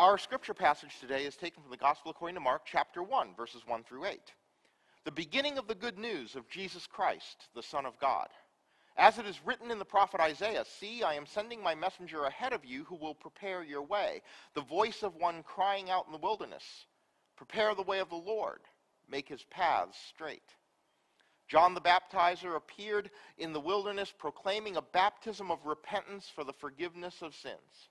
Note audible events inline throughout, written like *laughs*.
Our scripture passage today is taken from the Gospel according to Mark, chapter 1, verses 1 through 8. The beginning of the good news of Jesus Christ, the Son of God. As it is written in the prophet Isaiah, See, I am sending my messenger ahead of you who will prepare your way. The voice of one crying out in the wilderness, Prepare the way of the Lord, make his paths straight. John the Baptizer appeared in the wilderness proclaiming a baptism of repentance for the forgiveness of sins.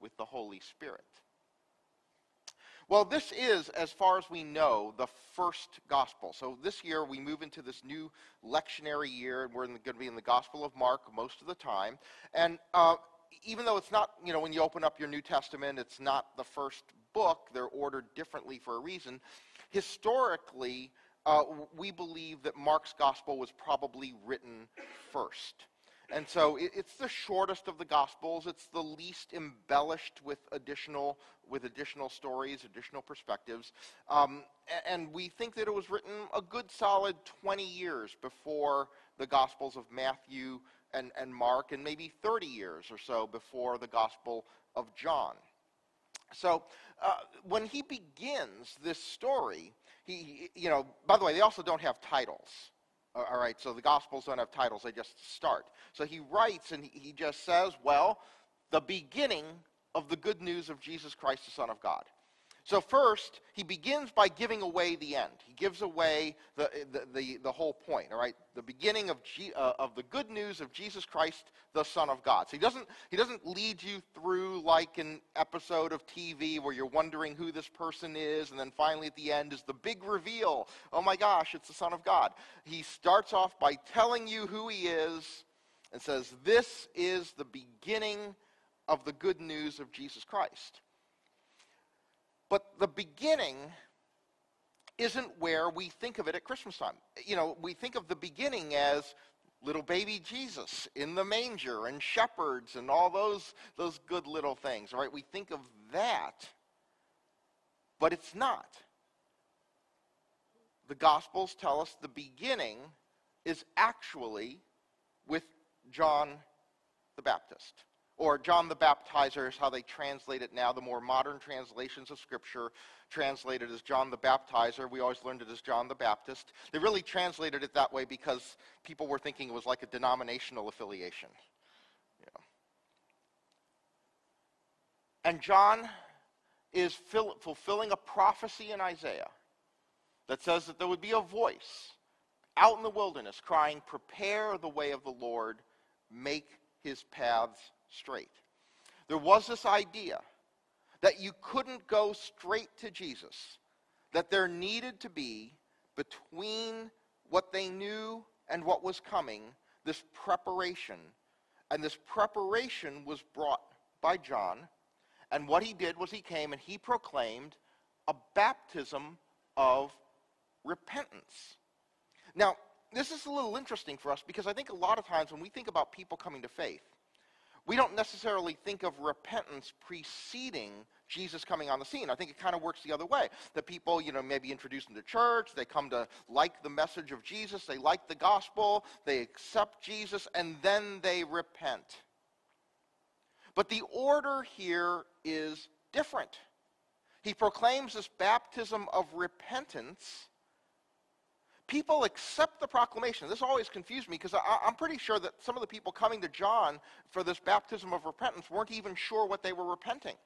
with the Holy Spirit. Well, this is, as far as we know, the first gospel. So this year we move into this new lectionary year, and we're going to be in the Gospel of Mark most of the time. And uh, even though it's not, you know, when you open up your New Testament, it's not the first book, they're ordered differently for a reason. Historically, uh, we believe that Mark's gospel was probably written first. And so it, it's the shortest of the Gospels. It's the least embellished with additional, with additional stories, additional perspectives. Um, and we think that it was written a good solid 20 years before the Gospels of Matthew and, and Mark, and maybe 30 years or so before the Gospel of John. So uh, when he begins this story, he, you know, by the way, they also don't have titles. All right, so the Gospels don't have titles, they just start. So he writes and he just says, well, the beginning of the good news of Jesus Christ, the Son of God. So first, he begins by giving away the end. He gives away the, the, the, the whole point, all right? The beginning of, G, uh, of the good news of Jesus Christ, the Son of God. So he doesn't, he doesn't lead you through like an episode of TV where you're wondering who this person is, and then finally at the end is the big reveal. Oh my gosh, it's the Son of God. He starts off by telling you who he is and says, This is the beginning of the good news of Jesus Christ. But the beginning isn't where we think of it at Christmas time. You know, we think of the beginning as little baby Jesus in the manger and shepherds and all those, those good little things, right? We think of that, but it's not. The Gospels tell us the beginning is actually with John the Baptist or John the Baptizer is how they translate it now. The more modern translations of Scripture translate it as John the Baptizer. We always learned it as John the Baptist. They really translated it that way because people were thinking it was like a denominational affiliation. Yeah. And John is fill, fulfilling a prophecy in Isaiah that says that there would be a voice out in the wilderness crying, Prepare the way of the Lord, make his paths straight. There was this idea that you couldn't go straight to Jesus, that there needed to be between what they knew and what was coming this preparation. And this preparation was brought by John. And what he did was he came and he proclaimed a baptism of repentance. Now, this is a little interesting for us because I think a lot of times when we think about people coming to faith, we don't necessarily think of repentance preceding Jesus coming on the scene. I think it kind of works the other way. That people, you know, maybe introduced to church, they come to like the message of Jesus, they like the gospel, they accept Jesus, and then they repent. But the order here is different. He proclaims this baptism of repentance people accept the proclamation. This always confused me because I'm pretty sure that some of the people coming to John for this baptism of repentance weren't even sure what they were repenting.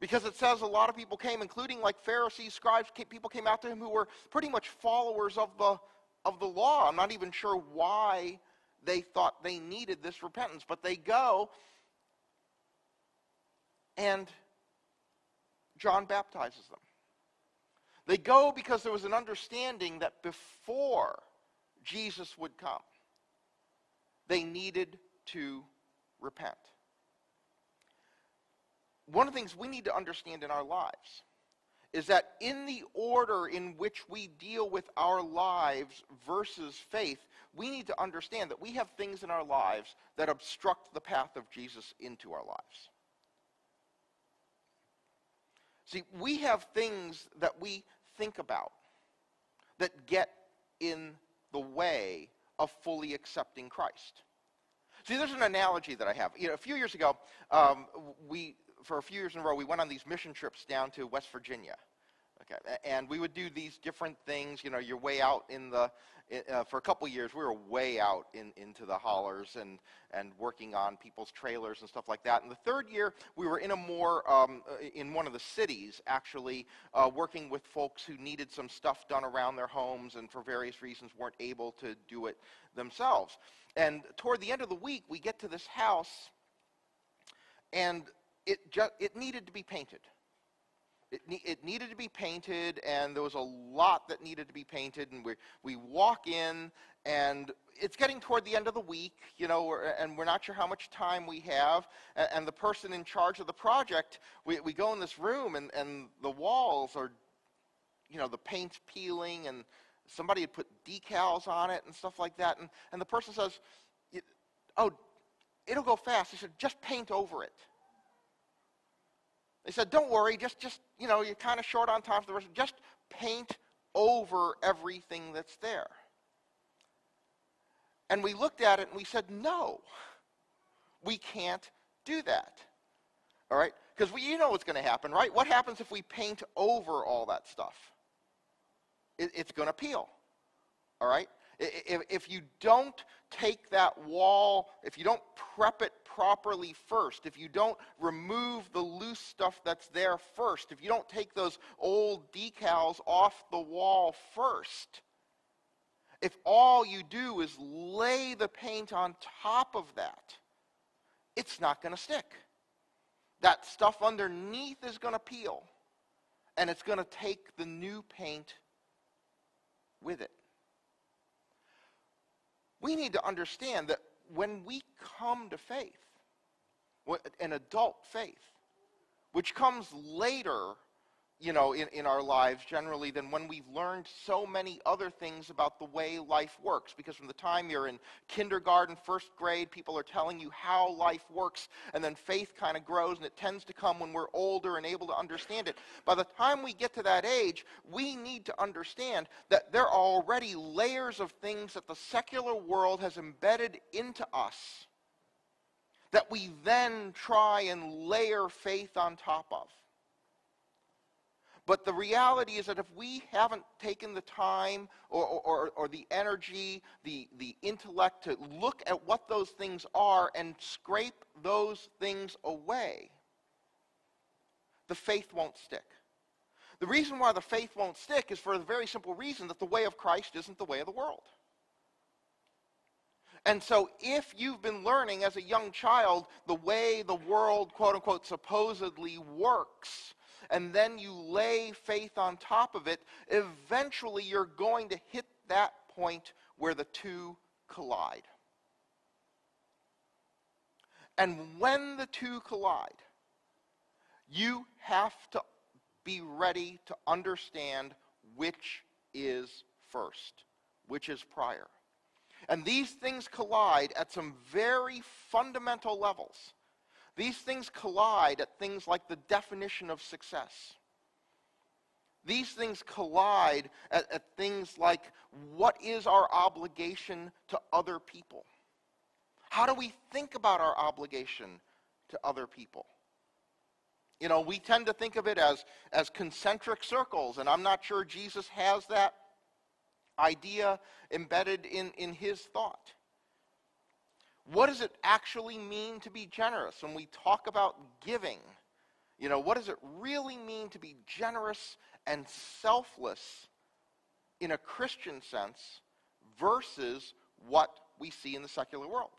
Because it says a lot of people came, including like Pharisees, scribes, people came out to him who were pretty much followers of the, of the law. I'm not even sure why they thought they needed this repentance, but they go and John baptizes them. They go because there was an understanding that before Jesus would come, they needed to repent. one of the things we need to understand in our lives is that in the order in which we deal with our lives versus faith, we need to understand that we have things in our lives that obstruct the path of Jesus into our lives. See, we have things that we think about that get in the way of fully accepting Christ. See, there's an analogy that I have. You know, a few years ago, um, we, for a few years in a row, we went on these mission trips down to West Virginia. Okay, and we would do these different things. You know, you're way out in the, uh, for a couple years, we were way out in, into the hollers and, and working on people's trailers and stuff like that. And the third year, we were in a more, um, uh, in one of the cities, actually, uh, working with folks who needed some stuff done around their homes and for various reasons weren't able to do it themselves. And toward the end of the week, we get to this house, and it, ju- it needed to be painted. It, ne- it needed to be painted, and there was a lot that needed to be painted. And we, we walk in, and it's getting toward the end of the week, you know, and we're not sure how much time we have. And, and the person in charge of the project, we, we go in this room, and, and the walls are, you know, the paint's peeling, and somebody had put decals on it and stuff like that. And, and the person says, Oh, it'll go fast. He said, Just paint over it. They said, don't worry, just, just you know, you're kind of short on time for the rest. Just paint over everything that's there. And we looked at it and we said, no, we can't do that. All right? Because you know what's going to happen, right? What happens if we paint over all that stuff? It, it's going to peel. All right? If, if you don't take that wall, if you don't prep it properly first, if you don't remove the loose stuff that's there first, if you don't take those old decals off the wall first, if all you do is lay the paint on top of that, it's not going to stick. That stuff underneath is going to peel, and it's going to take the new paint with it we need to understand that when we come to faith, an adult faith, which comes later you know, in, in our lives generally than when we've learned so many other things about the way life works. Because from the time you're in kindergarten, first grade, people are telling you how life works, and then faith kind of grows, and it tends to come when we're older and able to understand it. By the time we get to that age, we need to understand that there are already layers of things that the secular world has embedded into us that we then try and layer faith on top of. But the reality is that if we haven't taken the time or, or, or, the energy, the, the intellect to look at what those things are and scrape those things away, the faith won't stick. The reason why the faith won't stick is for the very simple reason that the way of Christ isn't the way of the world. And so, if you've been learning as a young child the way the world, quote unquote, supposedly works, and then you lay faith on top of it, eventually you're going to hit that point where the two collide. And when the two collide, you have to be ready to understand which is first, which is prior. And these things collide at some very fundamental levels. These things collide at things like the definition of success. These things collide at, at, things like what is our obligation to other people? How do we think about our obligation to other people? You know, we tend to think of it as, as concentric circles, and I'm not sure Jesus has that idea embedded in, in his thought. What does it actually mean to be generous when we talk about giving? You know, what does it really mean to be generous and selfless in a Christian sense versus what we see in the secular world?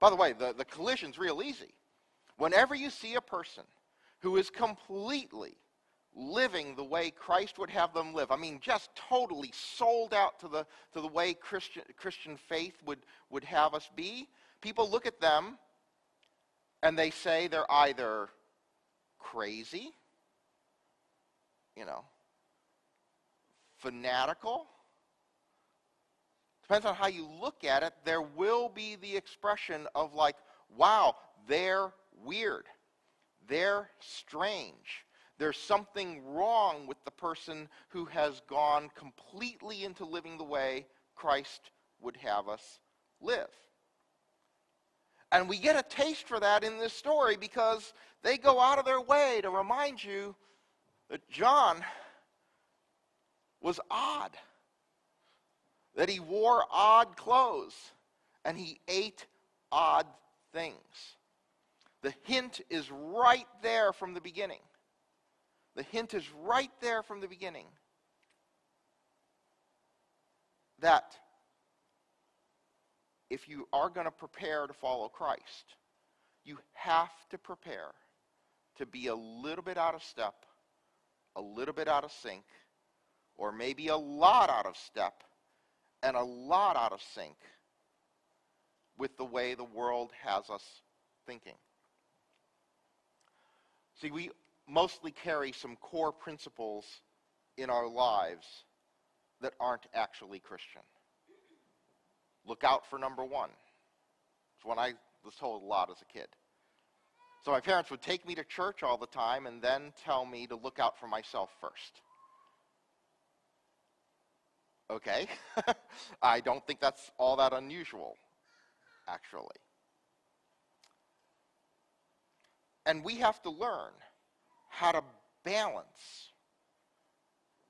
By the way, the, the collision's real easy. Whenever you see a person who is completely living the way Christ would have them live. I mean, just totally sold out to the, to the way Christian, Christian faith would, would have us be. People look at them And they say they're either crazy, you know, fanatical. Depends on how you look at it. There will be the expression of, like, wow, they're weird. They're strange. There's something wrong with the person who has gone completely into living the way Christ would have us live. And we get a taste for that in this story because they go out of their way to remind you that John was odd, that he wore odd clothes, and he ate odd things. The hint is right there from the beginning. The hint is right there from the beginning that if you are going to prepare to follow Christ, you have to prepare to be a little bit out of step, a little bit out of sync, or maybe a lot out of step and a lot out of sync with the way the world has us thinking. See, we mostly carry some core principles in our lives that aren't actually Christian. Look out for number one. It's one I was told a lot as a kid. So my parents would take me to church all the time and then tell me to look out for myself first. Okay? *laughs* I don't think that's all that unusual, actually. And we have to learn how to balance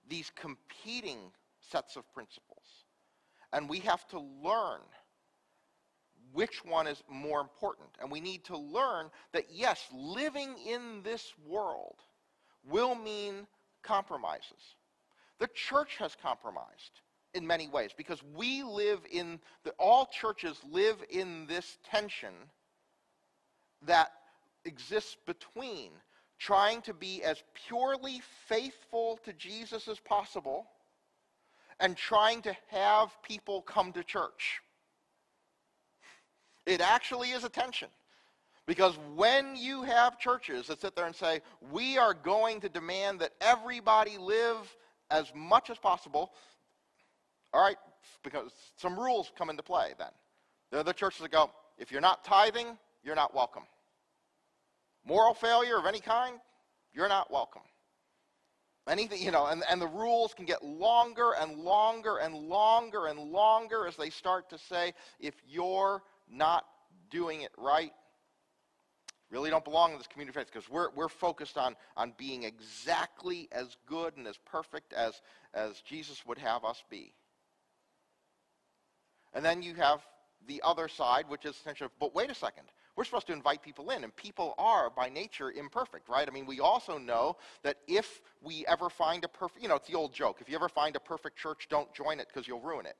these competing sets of principles. And we have to learn which one is more important. And we need to learn that, yes, living in this world will mean compromises. The church has compromised in many ways because we live in, the, all churches live in this tension that exists between trying to be as purely faithful to Jesus as possible and trying to have people come to church. It actually is a tension. Because when you have churches that sit there and say, we are going to demand that everybody live as much as possible, all right, because some rules come into play then. There are the churches that go, if you're not tithing, you're not welcome. Moral failure of any kind, you're not welcome. Anything, you know, and, and the rules can get longer and longer and longer and longer as they start to say, if you're not doing it right, really don't belong in this community of faith because we're, we're focused on, on being exactly as good and as perfect as, as Jesus would have us be. And then you have the other side, which is essentially, but wait a second. We're supposed to invite people in, and people are by nature imperfect, right? I mean, we also know that if we ever find a perfect, you know, it's the old joke. If you ever find a perfect church, don't join it because you'll ruin it.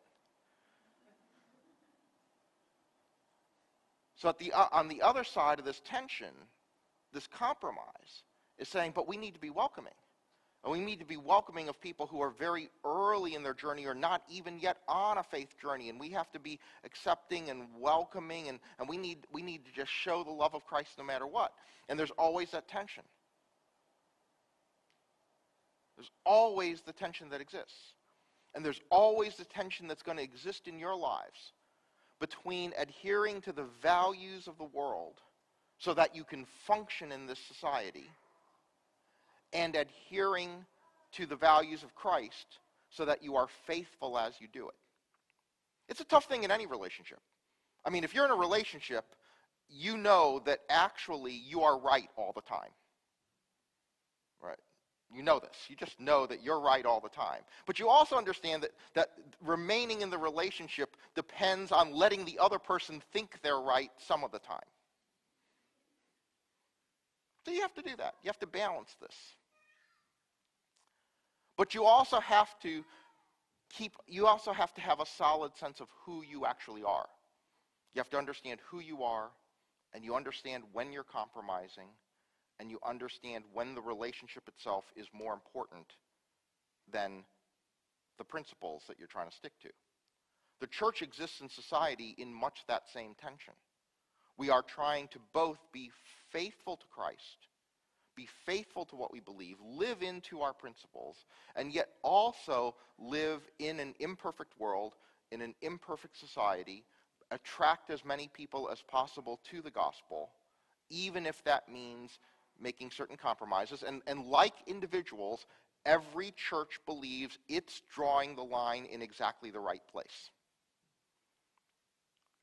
So the, uh, on the other side of this tension, this compromise is saying, but we need to be welcoming. And we need to be welcoming of people who are very early in their journey or not even yet on a faith journey. And we have to be accepting and welcoming, and, and we, need, we need to just show the love of Christ no matter what. And there's always that tension. There's always the tension that exists. And there's always the tension that's going to exist in your lives between adhering to the values of the world so that you can function in this society and adhering to the values of Christ so that you are faithful as you do it. It's a tough thing in any relationship. I mean, if you're in a relationship, you know that actually you are right all the time. Right? You know this. You just know that you're right all the time. But you also understand that, that remaining in the relationship depends on letting the other person think they're right some of the time. So you have to do that. You have to balance this. But you also have to keep you also have to have a solid sense of who you actually are. You have to understand who you are and you understand when you're compromising and you understand when the relationship itself is more important than the principles that you're trying to stick to. The church exists in society in much that same tension We are trying to both be faithful to Christ, be faithful to what we believe, live into our principles, and yet also live in an imperfect world, in an imperfect society, attract as many people as possible to the gospel, even if that means making certain compromises. And, and like individuals, every church believes it's drawing the line in exactly the right place.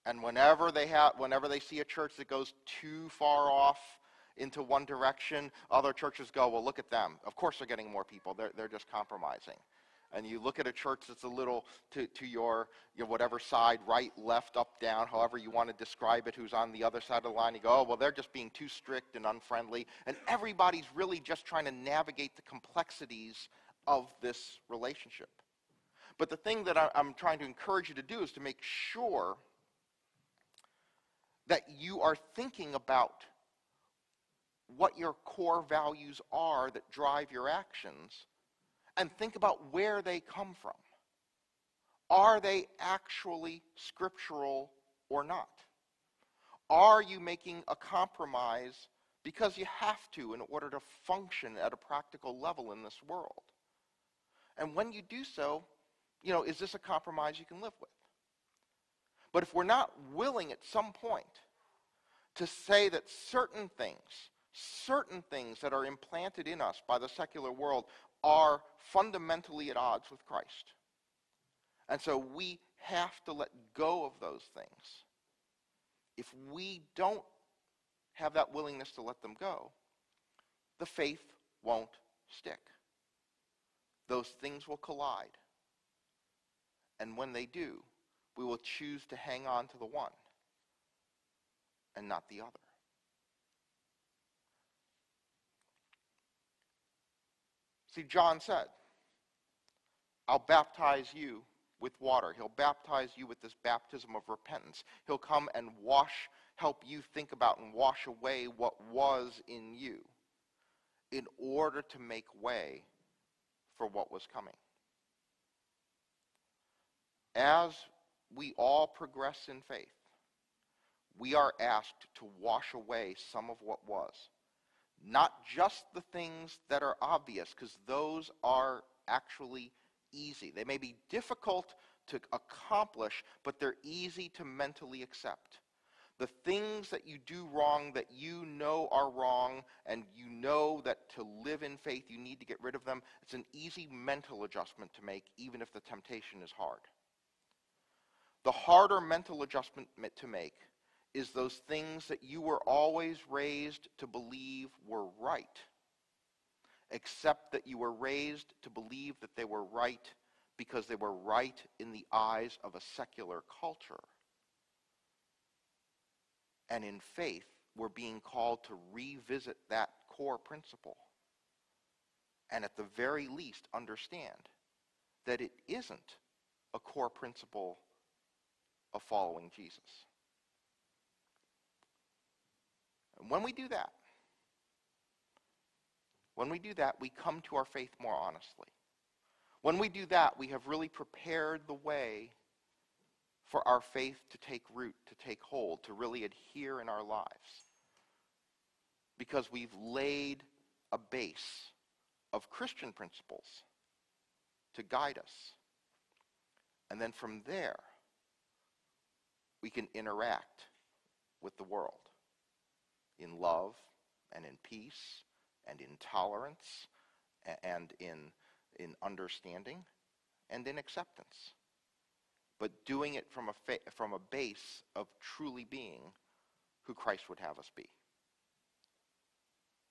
And whenever they have, whenever they see a church that goes too far off into one direction, other churches go, well, look at them. Of course they're getting more people. They're, they're just compromising. And you look at a church that's a little to, to your, your whatever side, right, left, up, down, however you want to describe it, who's on the other side of the line. You go, oh, well, they're just being too strict and unfriendly. And everybody's really just trying to navigate the complexities of this relationship. But the thing that I, I'm trying to encourage you to do is to make sure that you are thinking about what your core values are that drive your actions and think about where they come from. Are they actually scriptural or not? Are you making a compromise because you have to in order to function at a practical level in this world? And when you do so, you know, is this a compromise you can live with? But if we're not willing at some point to say that certain things, certain things that are implanted in us by the secular world are fundamentally at odds with Christ. And so we have to let go of those things. If we don't have that willingness to let them go, the faith won't stick. Those things will collide. And when they do, we will choose to hang on to the one and not the other. See, John said, I'll baptize you with water. He'll baptize you with this baptism of repentance. He'll come and wash, help you think about and wash away what was in you in order to make way for what was coming. As we all progress in faith, we are asked to wash away some of what was. Not just the things that are obvious, because those are actually easy. They may be difficult to accomplish, but they're easy to mentally accept. The things that you do wrong that you know are wrong and you know that to live in faith you need to get rid of them, it's an easy mental adjustment to make even if the temptation is hard. The harder mental adjustment to make is those things that you were always raised to believe were right, except that you were raised to believe that they were right because they were right in the eyes of a secular culture. And in faith, we're being called to revisit that core principle. And at the very least, understand that it isn't a core principle of following Jesus. And when we do that, when we do that, we come to our faith more honestly. When we do that, we have really prepared the way for our faith to take root, to take hold, to really adhere in our lives. Because we've laid a base of Christian principles to guide us. And then from there, we can interact with the world in love and in peace and in tolerance and in, in understanding and in acceptance. But doing it from a, fa- from a base of truly being who Christ would have us be.